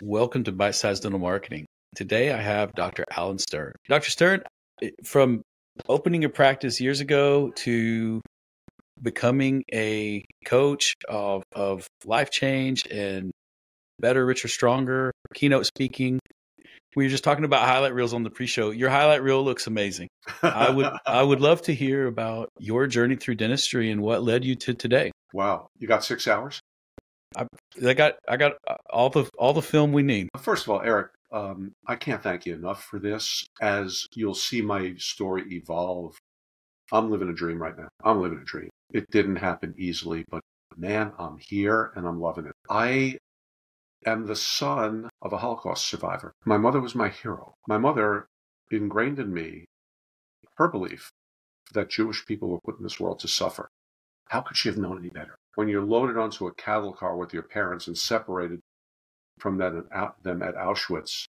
Welcome to Bite Size Dental Marketing. Today I have Dr. Alan Stern. Dr. Stern, eh, from opening a practice years ago to becoming a coach of, of life change and better, richer, stronger, keynote speaking. We were just talking about highlight reels on the pre-show. Your highlight reel looks amazing. I would I would love to hear about your journey through dentistry and what led you to today. Wow, you got six hours. I, I got I got all the all the film we need. First of all, Eric, um, I can't thank you enough for this. As you'll see my story evolve, I'm living a dream right now. I'm living a dream. It didn't happen easily, but man, I'm here and I'm loving it. I am the son of a Holocaust survivor. My mother was my hero. My mother ingrained in me her belief that Jewish people were put in this world to suffer. How could she have known any better? When you're loaded onto a cattle car with your parents and separated from them at Auschwitz,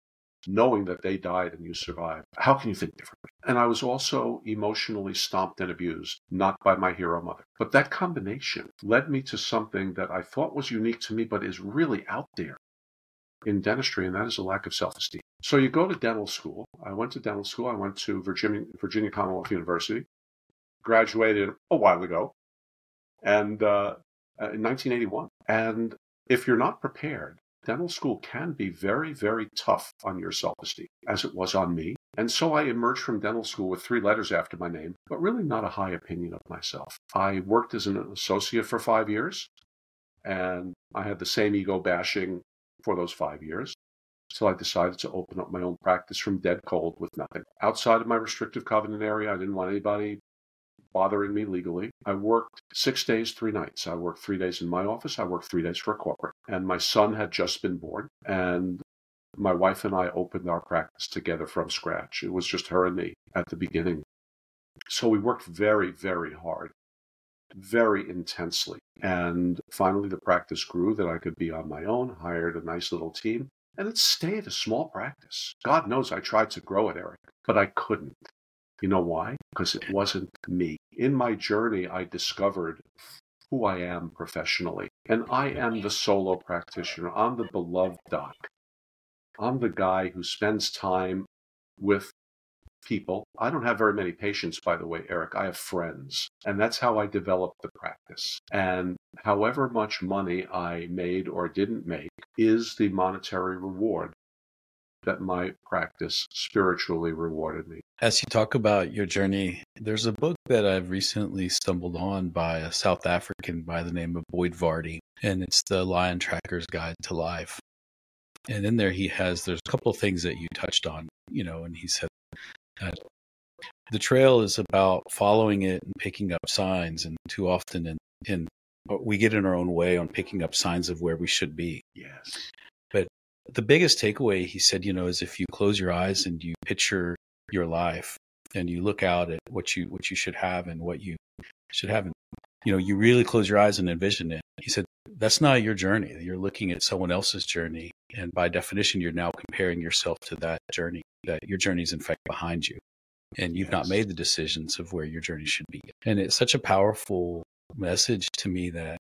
knowing that they died and you survived, how can you think differently? And I was also emotionally stomped and abused, not by my hero mother. But that combination led me to something that I thought was unique to me, but is really out there in dentistry, and that is a lack of self esteem. So you go to dental school. I went to dental school. I went to Virginia, Virginia Commonwealth University, graduated a while ago, and uh, in 1981. And if you're not prepared, dental school can be very, very tough on your self esteem, as it was on me. And so I emerged from dental school with three letters after my name, but really not a high opinion of myself. I worked as an associate for five years, and I had the same ego bashing for those five years until I decided to open up my own practice from dead cold with nothing. Outside of my restrictive covenant area, I didn't want anybody bothering me legally. I worked six days, three nights. I worked three days in my office. I worked three days for a corporate. And my son had just been born. And my wife and I opened our practice together from scratch. It was just her and me at the beginning. So we worked very, very hard, very intensely. And finally, the practice grew that I could be on my own, hired a nice little team, and it stayed a small practice. God knows I tried to grow it, Eric, but I couldn't. You know why? Because it wasn't me. In my journey, I discovered who I am professionally. And I am the solo practitioner. I'm the beloved doc. I'm the guy who spends time with people. I don't have very many patients, by the way, Eric. I have friends. And that's how I developed the practice. And however much money I made or didn't make is the monetary reward that my practice spiritually rewarded me. As you talk about your journey, there's a book that I've recently stumbled on by a South African by the name of Boyd Varty, and it's the Lion Tracker's Guide to Life. And in there, he has there's a couple of things that you touched on, you know, and he said that the trail is about following it and picking up signs, and too often in, in we get in our own way on picking up signs of where we should be. Yes the biggest takeaway he said you know is if you close your eyes and you picture your life and you look out at what you what you should have and what you should have and you know you really close your eyes and envision it he said that's not your journey you're looking at someone else's journey and by definition you're now comparing yourself to that journey that your journey is in fact behind you and you've yes. not made the decisions of where your journey should be and it's such a powerful message to me that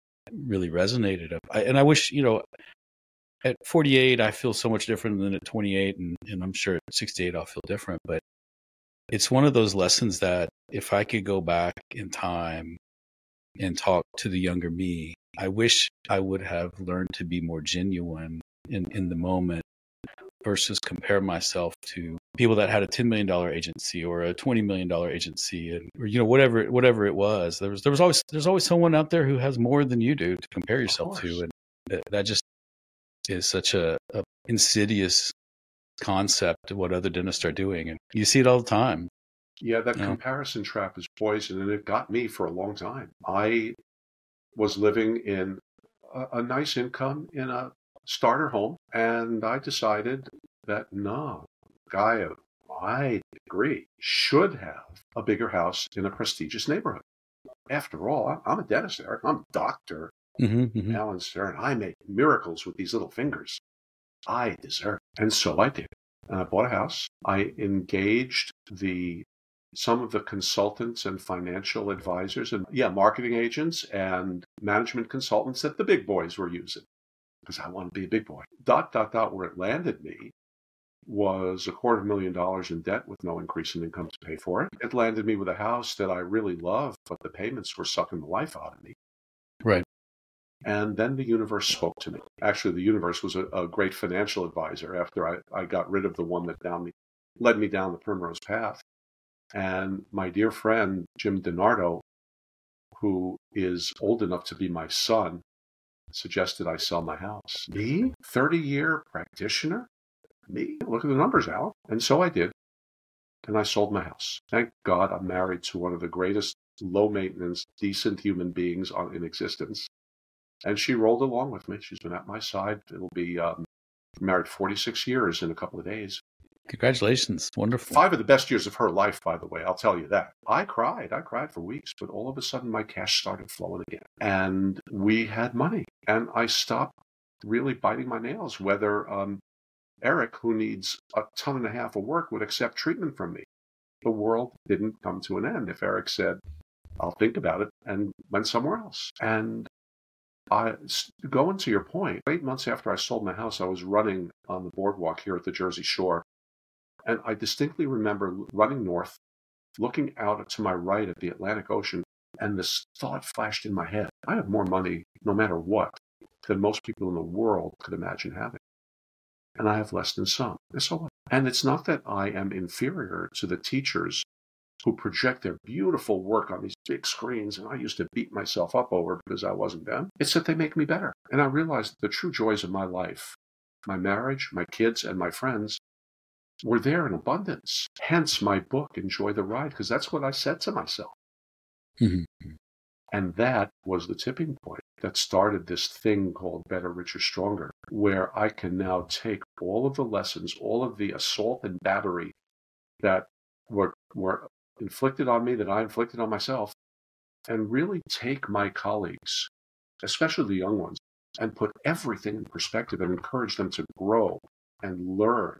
really resonated I, and i wish you know at 48, I feel so much different than at 28, and, and I'm sure at 68 I'll feel different. But it's one of those lessons that if I could go back in time and talk to the younger me, I wish I would have learned to be more genuine in, in the moment versus compare myself to people that had a $10 million agency or a $20 million agency and, or, you know, whatever, whatever it was, there was, there was always, there's always someone out there who has more than you do to compare yourself to. And that, that just, is such a, a insidious concept of what other dentists are doing, and you see it all the time. Yeah, that comparison trap is poison, and it got me for a long time. I was living in a, a nice income in a starter home, and I decided that no, guy of my degree should have a bigger house in a prestigious neighborhood. After all, I'm a dentist, Eric. I'm a doctor. Mm-hmm, mm-hmm. Alan Stern, I make miracles with these little fingers. I deserve. And so I did. And I bought a house. I engaged the some of the consultants and financial advisors and yeah, marketing agents and management consultants that the big boys were using. because I want to be a big boy. Dot, dot, dot, where it landed me was a quarter of a million dollars in debt with no increase in income to pay for it. It landed me with a house that I really loved, but the payments were sucking the life out of me. And then the universe spoke to me. Actually, the universe was a, a great financial advisor after I, I got rid of the one that down me, led me down the primrose path. And my dear friend, Jim DiNardo, who is old enough to be my son, suggested I sell my house. Me? 30 year practitioner? Me? Look at the numbers, Al. And so I did. And I sold my house. Thank God I'm married to one of the greatest low maintenance, decent human beings in existence. And she rolled along with me. She's been at my side. It'll be um, married 46 years in a couple of days. Congratulations. Wonderful. Five of the best years of her life, by the way, I'll tell you that. I cried. I cried for weeks, but all of a sudden my cash started flowing again. And we had money. And I stopped really biting my nails whether um, Eric, who needs a ton and a half of work, would accept treatment from me. The world didn't come to an end if Eric said, I'll think about it and went somewhere else. And I, going to your point, eight months after I sold my house, I was running on the boardwalk here at the Jersey Shore and I distinctly remember running north, looking out to my right at the Atlantic Ocean, and this thought flashed in my head I have more money, no matter what, than most people in the world could imagine having. And I have less than some. And so what? And it's not that I am inferior to the teachers who project their beautiful work on these big screens and I used to beat myself up over because I wasn't them. It's that they make me better. And I realized the true joys of my life, my marriage, my kids, and my friends were there in abundance. Hence my book, Enjoy the Ride, because that's what I said to myself. Mm-hmm. And that was the tipping point that started this thing called Better, Richer, Stronger, where I can now take all of the lessons, all of the assault and battery that were, were inflicted on me, that I inflicted on myself, and really take my colleagues, especially the young ones, and put everything in perspective and encourage them to grow and learn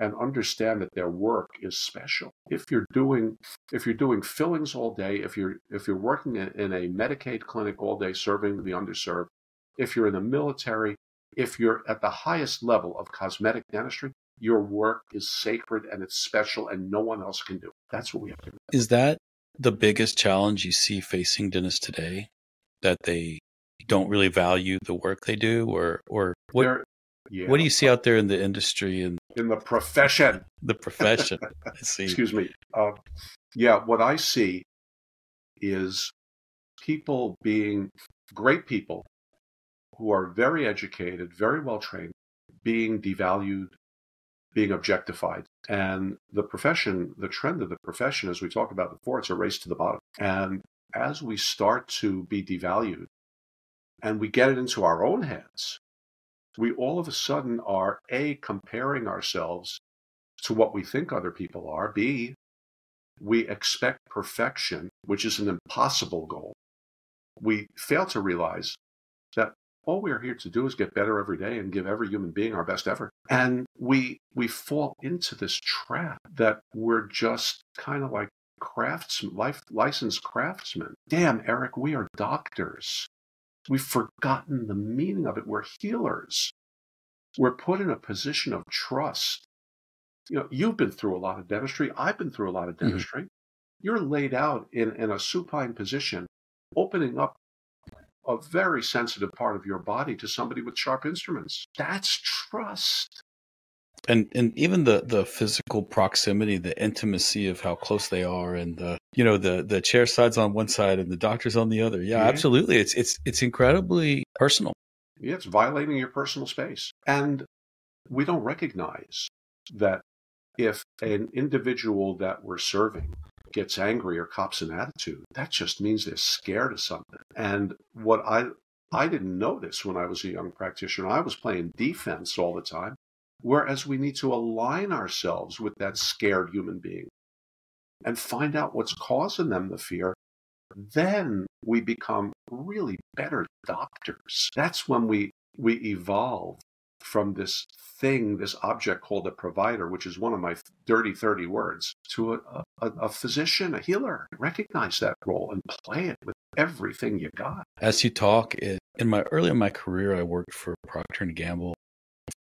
and understand that their work is special. If you're doing if you're doing fillings all day, if you're if you're working in a Medicaid clinic all day serving the underserved, if you're in the military, if you're at the highest level of cosmetic dentistry, your work is sacred and it's special and no one else can do. It. That's what we have to do. Is that the biggest challenge you see facing dentists today? That they don't really value the work they do or or what there, yeah. What do you see out there in the industry and in the profession? The profession. I see. Excuse me. Uh, yeah, what I see is people being great people who are very educated, very well trained, being devalued, being objectified. And the profession, the trend of the profession, as we talked about before, it's a race to the bottom. And as we start to be devalued and we get it into our own heads we all of a sudden are A, comparing ourselves to what we think other people are, B, we expect perfection, which is an impossible goal. We fail to realize that all we are here to do is get better every day and give every human being our best effort. And we we fall into this trap that we're just kind of like craftsmen, life licensed craftsmen. Damn, Eric, we are doctors. We've forgotten the meaning of it. We're healers. We're put in a position of trust. You know, you've been through a lot of dentistry. I've been through a lot of mm-hmm. dentistry. Mm-hmm. You're laid out in, in a supine position, opening up a very sensitive part of your body to somebody with sharp instruments. That's trust. And and even the the physical proximity the intimacy of how close they are and the you know the the chair sides on one side and the doctors on the other. Yeah, yeah. absolutely. It's it's it's incredibly personal. Yeah it's violating your personal space. And we don't recognize that if an individual that we're serving gets angry or cops an attitude that just means they're scared of something and what i I didn't know this when I was a young practitioner. I was playing defense all the time. Whereas we need to align ourselves with that scared human being and find out what's causing them the fear. Then we become really better doctors. That's when we, we evolve from this thing, this object called a provider, which is one of my dirty 30 words, to a, a, a physician, a healer. Recognize that role and play it with everything you got. As you talk, it, in my early in my career, I worked for Procter and Gamble,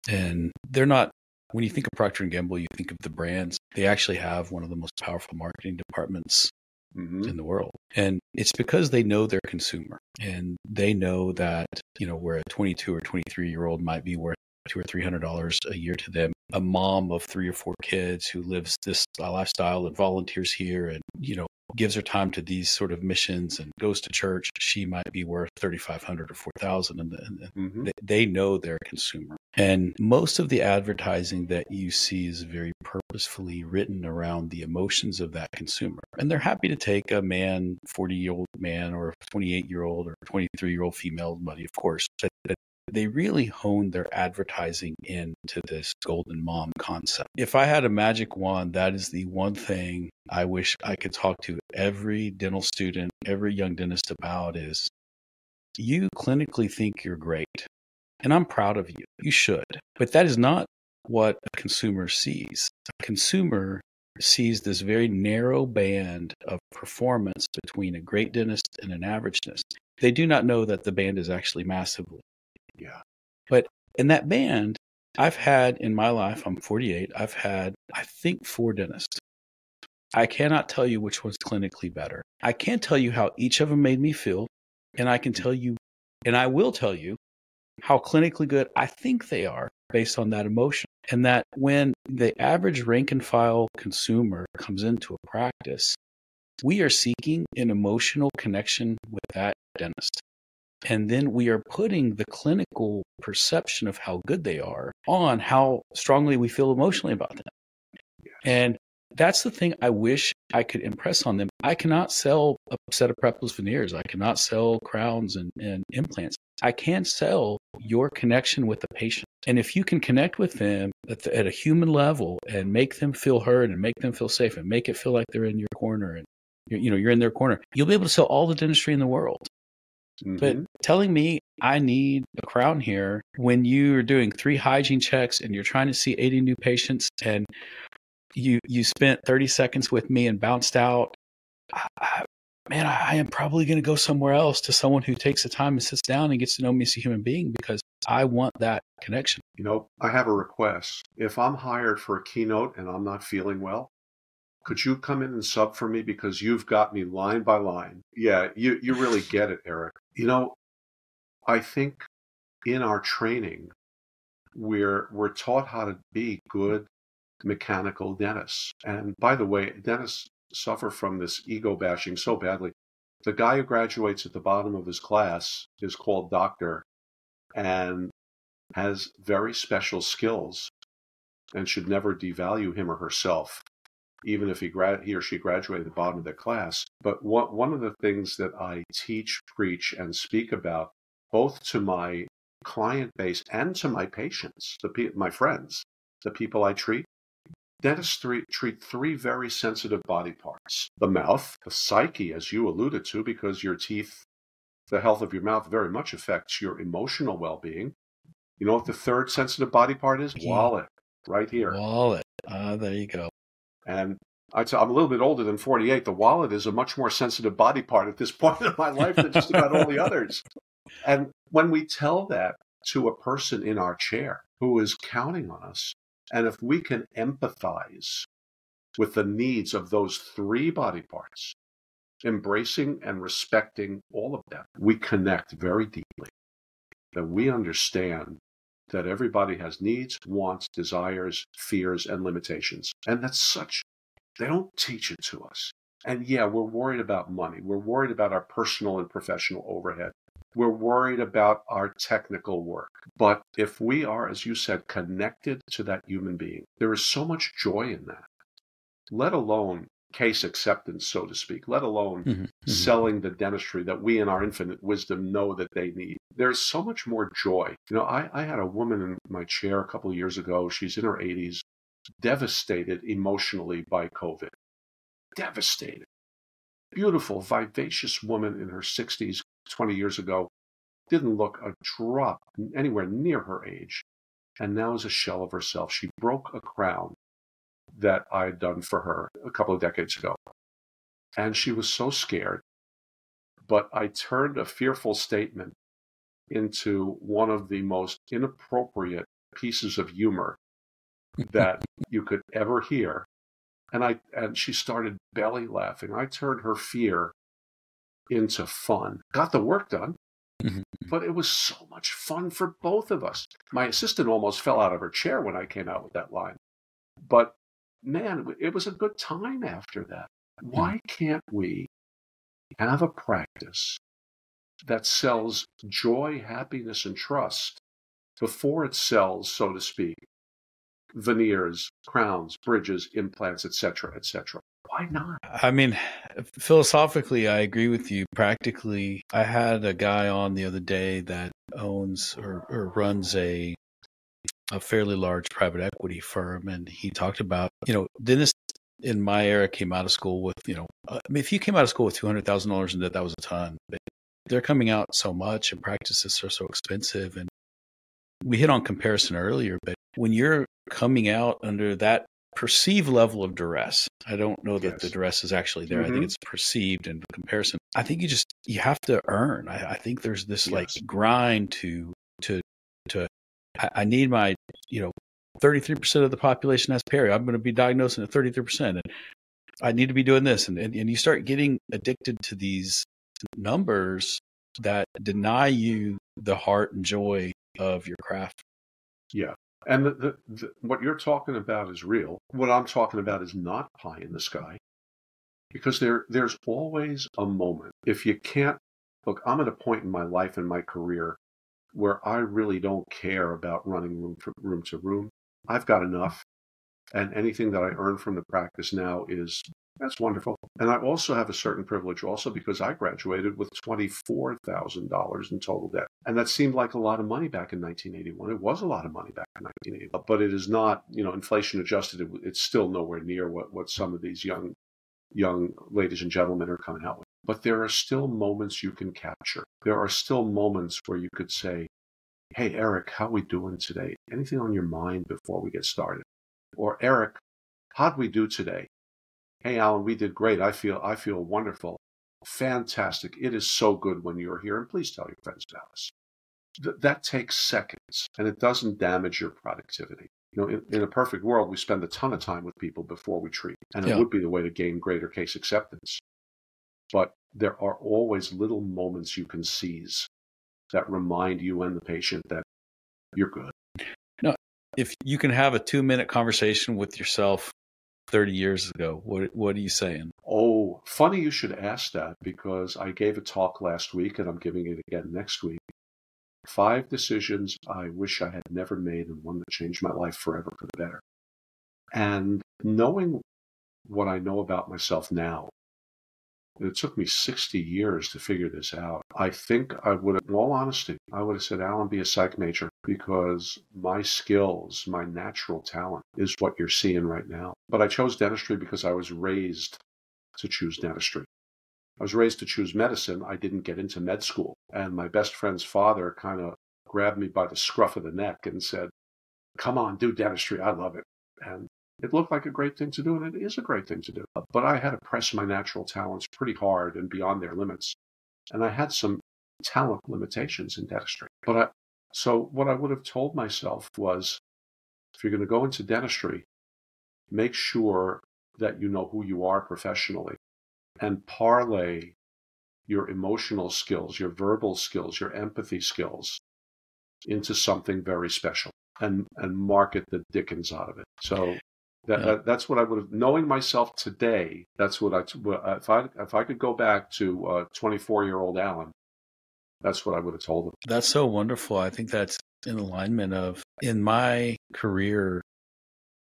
and they're not. When you think of Procter and Gamble, you think of the brands. They actually have one of the most powerful marketing departments mm-hmm. in the world, and it's because they know their consumer, and they know that you know where a 22 or 23 year old might be worth two or three hundred dollars a year to them. A mom of three or four kids who lives this lifestyle and volunteers here, and you know gives her time to these sort of missions and goes to church, she might be worth thirty five hundred or four thousand, and, and mm-hmm. they, they know their consumer. And most of the advertising that you see is very purposefully written around the emotions of that consumer. And they're happy to take a man, 40 year old man, or 28 year old, or 23 year old female money, of course, that, that they really honed their advertising into this golden mom concept. If I had a magic wand, that is the one thing I wish I could talk to every dental student, every young dentist about is you clinically think you're great. And I'm proud of you. You should. But that is not what a consumer sees. A consumer sees this very narrow band of performance between a great dentist and an average dentist. They do not know that the band is actually massively yeah. But in that band, I've had in my life, I'm 48, I've had, I think, four dentists. I cannot tell you which one's clinically better. I can't tell you how each of them made me feel, and I can tell you, and I will tell you how clinically good I think they are based on that emotion. And that when the average rank and file consumer comes into a practice, we are seeking an emotional connection with that dentist. And then we are putting the clinical perception of how good they are on how strongly we feel emotionally about them. And that's the thing I wish I could impress on them. I cannot sell a set of prepless veneers. I cannot sell crowns and, and implants. I can sell your connection with the patient. And if you can connect with them at, the, at, a human level and make them feel heard and make them feel safe and make it feel like they're in your corner and you know you're in their corner, you'll be able to sell all the dentistry in the world. Mm-hmm. But telling me I need a crown here when you're doing three hygiene checks and you're trying to see 80 new patients and you you spent 30 seconds with me and bounced out, I, I, man, I, I am probably going to go somewhere else to someone who takes the time and sits down and gets to know me as a human being because I want that connection. You know, I have a request. If I'm hired for a keynote and I'm not feeling well, could you come in and sub for me because you've got me line by line? Yeah, you, you really get it, Eric. You know, I think in our training, we're, we're taught how to be good mechanical dentists. And by the way, dentists suffer from this ego bashing so badly. The guy who graduates at the bottom of his class is called doctor and has very special skills and should never devalue him or herself even if he, grad, he or she graduated at the bottom of their class. But one, one of the things that I teach, preach, and speak about, both to my client base and to my patients, the my friends, the people I treat, dentists treat three very sensitive body parts the mouth, the psyche, as you alluded to, because your teeth, the health of your mouth very much affects your emotional well being. You know what the third sensitive body part is? Wallet, right here. Wallet. Ah, uh, there you go. And I'd say I'm a little bit older than 48. The wallet is a much more sensitive body part at this point in my life than just about all the others. And when we tell that to a person in our chair who is counting on us, and if we can empathize with the needs of those three body parts, embracing and respecting all of them, we connect very deeply. That we understand that everybody has needs, wants, desires, fears, and limitations. And that's such, they don't teach it to us. And yeah, we're worried about money. We're worried about our personal and professional overhead. We're worried about our technical work. But if we are, as you said, connected to that human being, there is so much joy in that, let alone case acceptance, so to speak, let alone mm-hmm, mm-hmm. selling the dentistry that we in our infinite wisdom know that they need. There's so much more joy. You know, I, I had a woman in my chair a couple of years ago. She's in her 80s, devastated emotionally by COVID. Devastated. Beautiful, vivacious woman in her 60s 20 years ago. Didn't look a drop anywhere near her age. And now is a shell of herself. She broke a crown that I'd done for her a couple of decades ago. And she was so scared but I turned a fearful statement into one of the most inappropriate pieces of humor that you could ever hear. And I and she started belly laughing. I turned her fear into fun. Got the work done. Mm-hmm. But it was so much fun for both of us. My assistant almost fell out of her chair when I came out with that line. But man, it was a good time after that. Hmm. Why can't we have a practice that sells joy, happiness, and trust before it sells, so to speak, veneers, crowns, bridges, implants, etc., etc. Why not? I mean, philosophically, I agree with you. Practically, I had a guy on the other day that owns or, or runs a a fairly large private equity firm, and he talked about you know dentists in my era came out of school with you know I mean, if you came out of school with two hundred thousand dollars in debt, that was a ton. But they're coming out so much, and practices are so expensive, and we hit on comparison earlier, but when you're coming out under that perceived level of duress, I don't know that yes. the duress is actually there. Mm-hmm. I think mm-hmm. it's perceived in comparison. I think you just you have to earn. I, I think there's this yes. like grind to to to. I, need my you know 33% of the population has peri. I'm going to be diagnosing at 33%. And I need to be doing this. And, and, and you start getting addicted to these numbers that deny you the heart and joy of your craft. Yeah. And the, the, the, what you're talking about is real. What I'm talking about is not pie in the sky because there there's always a moment. If you can't look, I'm at a point in my life and my career where I really don't care about running room from room to room. I've got enough, and anything that I earn from the practice now is that's wonderful. And I also have a certain privilege also because I graduated with $24,000 in total debt. And that seemed like a lot of money back in 1981. It was a lot of money back in 1981, but it is not, you know, inflation adjusted. It, it's still nowhere near what, what some of these young, young ladies and gentlemen are coming out with. But there are still moments you can capture. There are still moments where you could say, Hey, Eric, how we doing today? Anything on your mind before we get started? Or Eric, how'd we do today? Hey, Alan, we did great. I feel I feel wonderful. Fantastic. It is so good when you're here, and please tell your friends about us. Th- that takes seconds, and it doesn't damage your productivity. You know, in, in, a perfect world, we spend a ton of time with people before we treat, and it would be the way to gain greater case acceptance. But there are always little moments you can seize that remind you and the patient that you're good. No, if you can have a two minute conversation with yourself 30 years ago, what, what are you saying? Oh, funny you should ask that because I gave a talk last week and I'm giving it again next week. Five decisions I wish I had never made and one that changed my life forever for the better. And knowing what I know about myself now, it took me 60 years to figure this out. I think I would in all honesty, I would have said, Alan, be a psych major because my skills, my natural talent is what you're seeing right now. But I chose dentistry because I was raised to choose dentistry. I was raised to choose medicine. I didn't get into med school. And my best friend's father kind of grabbed me by the scruff of the neck and said, Come on, do dentistry. I love it. And it looked like a great thing to do, and it is a great thing to do. But I had to press my natural talents pretty hard and beyond their limits. And I had some talent limitations in dentistry. But I, so what I would have told myself was if you're going to go into dentistry, make sure that you know who you are professionally and parlay your emotional skills, your verbal skills, your empathy skills into something very special and, and market the dickens out of it. So that, yeah. that, that's what I would have knowing myself today. That's what I uh, if I if I could go back to uh, 24 year old Alan, that's what I would have told him. That's so wonderful. I think that's in alignment of in my career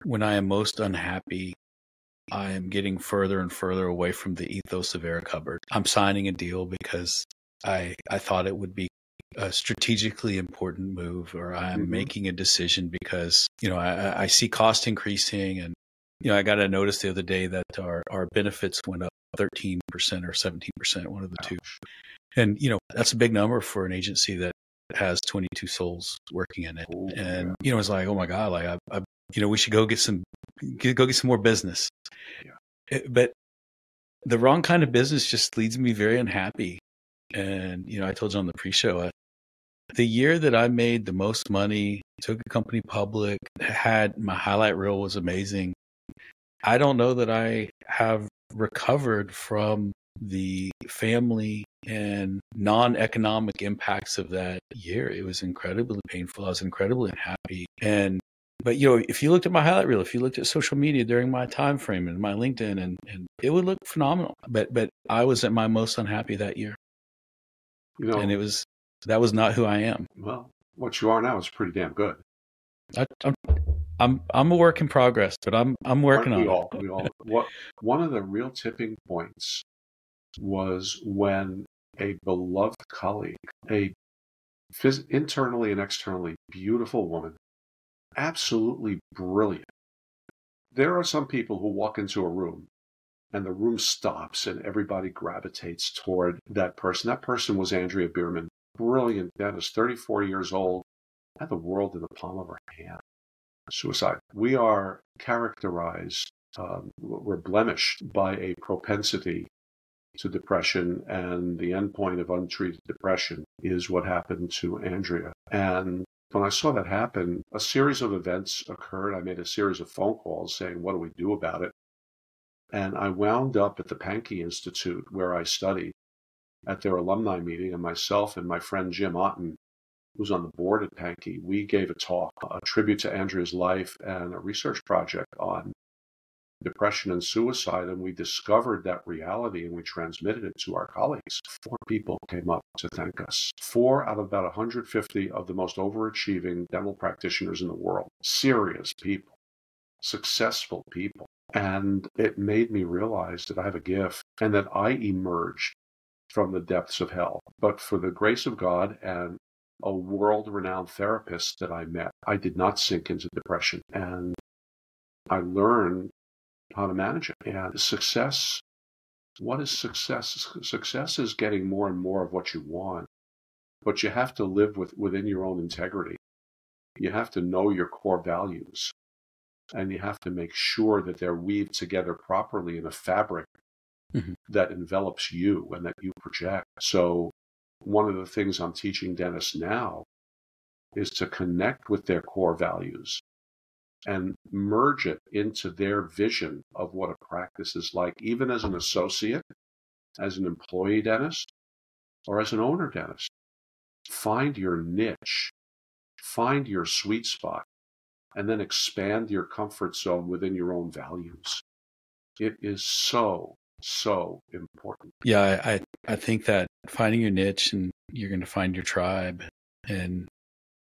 when I am most unhappy. I am getting further and further away from the ethos of Eric Hubbard. I'm signing a deal because I I thought it would be a strategically important move or I'm mm-hmm. making a decision because, you know, I, I see cost increasing and, you know, I got a notice the other day that our, our benefits went up 13% or 17%, one of the two. And, you know, that's a big number for an agency that has 22 souls working in it. Ooh, and, yeah. you know, it's like, oh my God, like, I, I, you know, we should go get some, get, go get some more business. Yeah. It, but the wrong kind of business just leaves me very unhappy And, you know, I told you on the pre show, the year that I made the most money, took a company public, had my highlight reel was amazing. I don't know that I have recovered from the family and non-economic impacts of that year. It was incredibly painful. I was incredibly unhappy. And but you know, if you looked at my highlight reel, if you looked at social media during my time frame and my LinkedIn and, and it would look phenomenal. But but I was at my most unhappy that year. You know, and it was that was not who I am. Well, what you are now is pretty damn good. I, am I'm I'm a work in progress, but I'm I'm working we on all, it. We all what one of the real tipping points was when a beloved colleague, a phys- internally and externally beautiful woman, absolutely brilliant. There are some people who walk into a room and the room stops and everybody gravitates toward that person. That person was Andrea Bierman, brilliant dentist, 34 years old, had the world in the palm of her hand suicide. We are characterized, um, we're blemished by a propensity to depression, and the endpoint of untreated depression is what happened to Andrea. And when I saw that happen, a series of events occurred. I made a series of phone calls saying, What do we do about it? And I wound up at the Pankey Institute, where I studied, at their alumni meeting, and myself and my friend Jim Otten who's on the board at Pankey, we gave a talk, a tribute to Andrea's life and a research project on depression and suicide. And we discovered that reality and we transmitted it to our colleagues. Four people came up to thank us. Four out of about 150 of the most overachieving dental practitioners in the world. Serious people, successful people. And it made me realize that I have a gift and that I emerged from the depths of hell. But for the grace of God and a world renowned therapist that I met, I did not sink into depression. And I learned how to manage it. And success, what is success? Success is getting more and more of what you want, but you have to live with, within your own integrity. You have to know your core values and you have to make sure that they're weaved together properly in a fabric mm-hmm. that envelops you and that you project. So one of the things I'm teaching dentists now is to connect with their core values and merge it into their vision of what a practice is like, even as an associate, as an employee dentist, or as an owner dentist. Find your niche, find your sweet spot, and then expand your comfort zone within your own values. It is so so important. Yeah, I I think that finding your niche and you're going to find your tribe and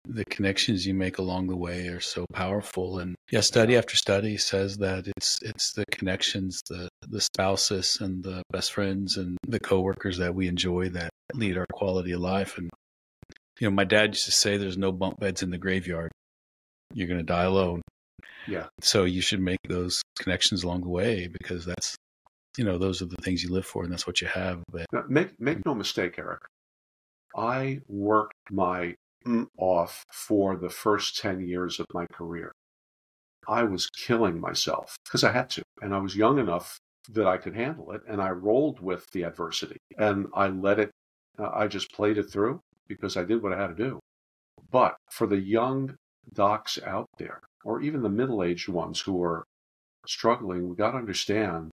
the connections you make along the way are so powerful. And yeah study after study says that it's it's the connections the the spouses and the best friends and the coworkers that we enjoy that lead our quality of life. And you know my dad used to say there's no bunk beds in the graveyard. You're going to die alone. Yeah. So you should make those connections along the way because that's you know those are the things you live for and that's what you have but make make no mistake eric. I worked my off for the first 10 years of my career. I was killing myself because i had to and i was young enough that i could handle it and i rolled with the adversity and i let it uh, i just played it through because i did what i had to do. But for the young docs out there or even the middle-aged ones who are struggling we got to understand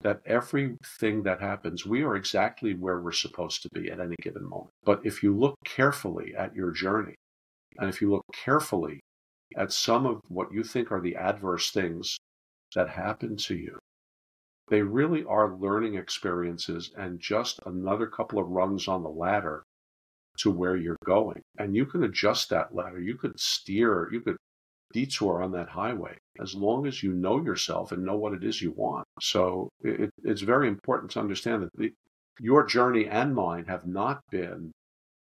that everything that happens, we are exactly where we're supposed to be at any given moment. But if you look carefully at your journey, and if you look carefully at some of what you think are the adverse things that happen to you, they really are learning experiences and just another couple of rungs on the ladder to where you're going. And you can adjust that ladder. You could steer, you could detour on that highway as long as you know yourself and know what it is you want. So it, it's very important to understand that the, your journey and mine have not been,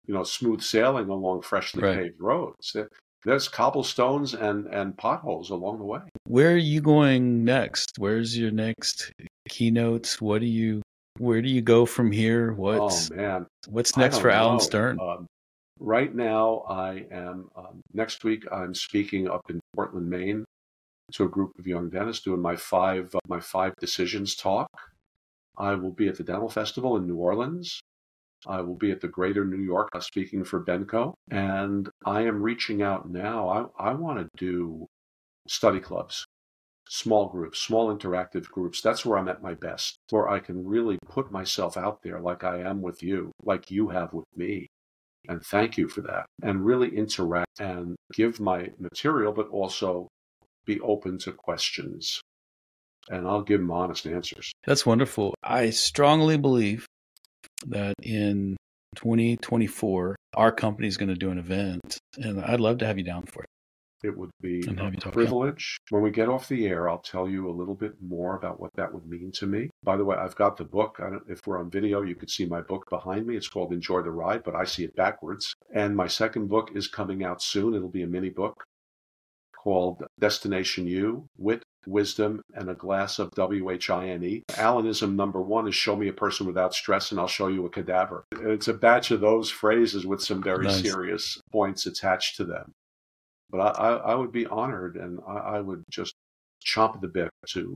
you know, smooth sailing along freshly right. paved roads. There's cobblestones and, and potholes along the way. Where are you going next? Where's your next keynotes? What do you where do you go from here? What's oh man, what's next for know. Alan Stern? Um, Right now, I am, um, next week, I'm speaking up in Portland, Maine to a group of young dentists doing my five, uh, my five decisions talk. I will be at the Dental Festival in New Orleans I will be at the Greater New York uh, speaking for Benco, and I am reaching out now. I, I want to do study clubs, small groups, small interactive groups. That's where I'm at my best, where I can really put myself out there like I am with you, like you have with me. And thank you for that. And really interact and give my material, but also be open to questions. And I'll give them honest answers. That's wonderful. I strongly believe that in 2024, our company is going to do an event, and I'd love to have you down for it. It would be a privilege. When we get off the air, I'll tell you a little bit more about what that would mean to me. By the way, I've got the book. if we're on video, you could see my book behind me. It's called Enjoy the Ride, but I see it backwards. And my second book is coming out soon. It'll be a mini book called Destination U Wit, Wisdom, and a Glass of WHINE. Alanism number one is show me a person without stress and I'll show you a cadaver. It's a batch of those phrases with some very nice. serious points attached to them. But I, I, I would be honored and I, I, would just chomp the bit to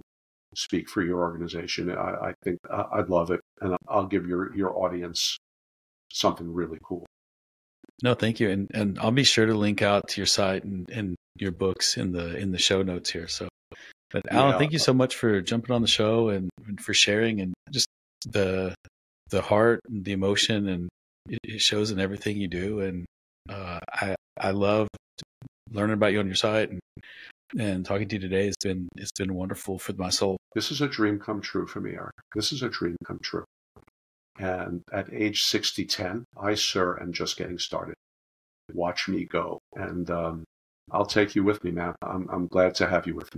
speak for your organization. I, I think I'd love it. And I'll give your, your audience something really cool. No, thank you. And and I'll be sure to link out to your site and, and your books in the in the show notes here. So but Alan, yeah. thank you so much for jumping on the show and, and, for sharing and just the the heart and the emotion and it shows in everything you do. And uh, I I love learning about you on your site and and talking to you today has been it's been wonderful for my soul. This is a dream come true for me, Eric. This is a dream come true. And at age 60, 10, I, sir, am just getting started. Watch me go. And um, I'll take you with me, man. I'm, I'm glad to have you with me.